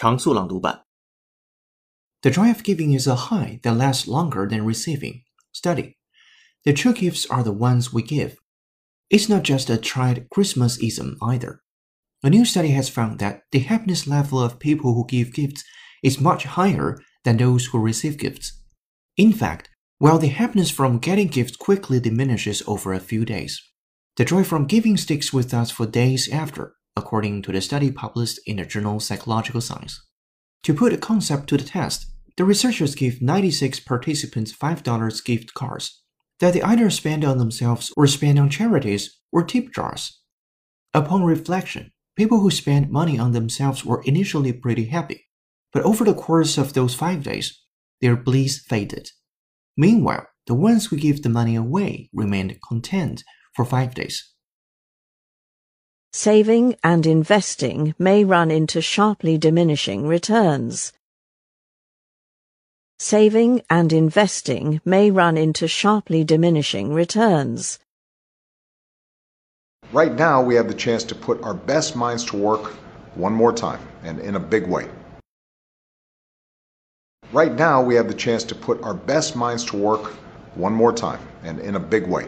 常速朗读版。The joy of giving is a high that lasts longer than receiving. Study. The true gifts are the ones we give. It's not just a tried Christmasism either. A new study has found that the happiness level of people who give gifts is much higher than those who receive gifts. In fact, while the happiness from getting gifts quickly diminishes over a few days, the joy from giving sticks with us for days after, according to the study published in the journal Psychological Science. To put the concept to the test, the researchers gave 96 participants $5 gift cards that they either spend on themselves or spend on charities or tip jars. Upon reflection, people who spent money on themselves were initially pretty happy, but over the course of those five days, their bliss faded. Meanwhile, the ones who give the money away remained content for five days. Saving and investing may run into sharply diminishing returns. Saving and investing may run into sharply diminishing returns. Right now, we have the chance to put our best minds to work one more time and in a big way. Right now, we have the chance to put our best minds to work one more time and in a big way.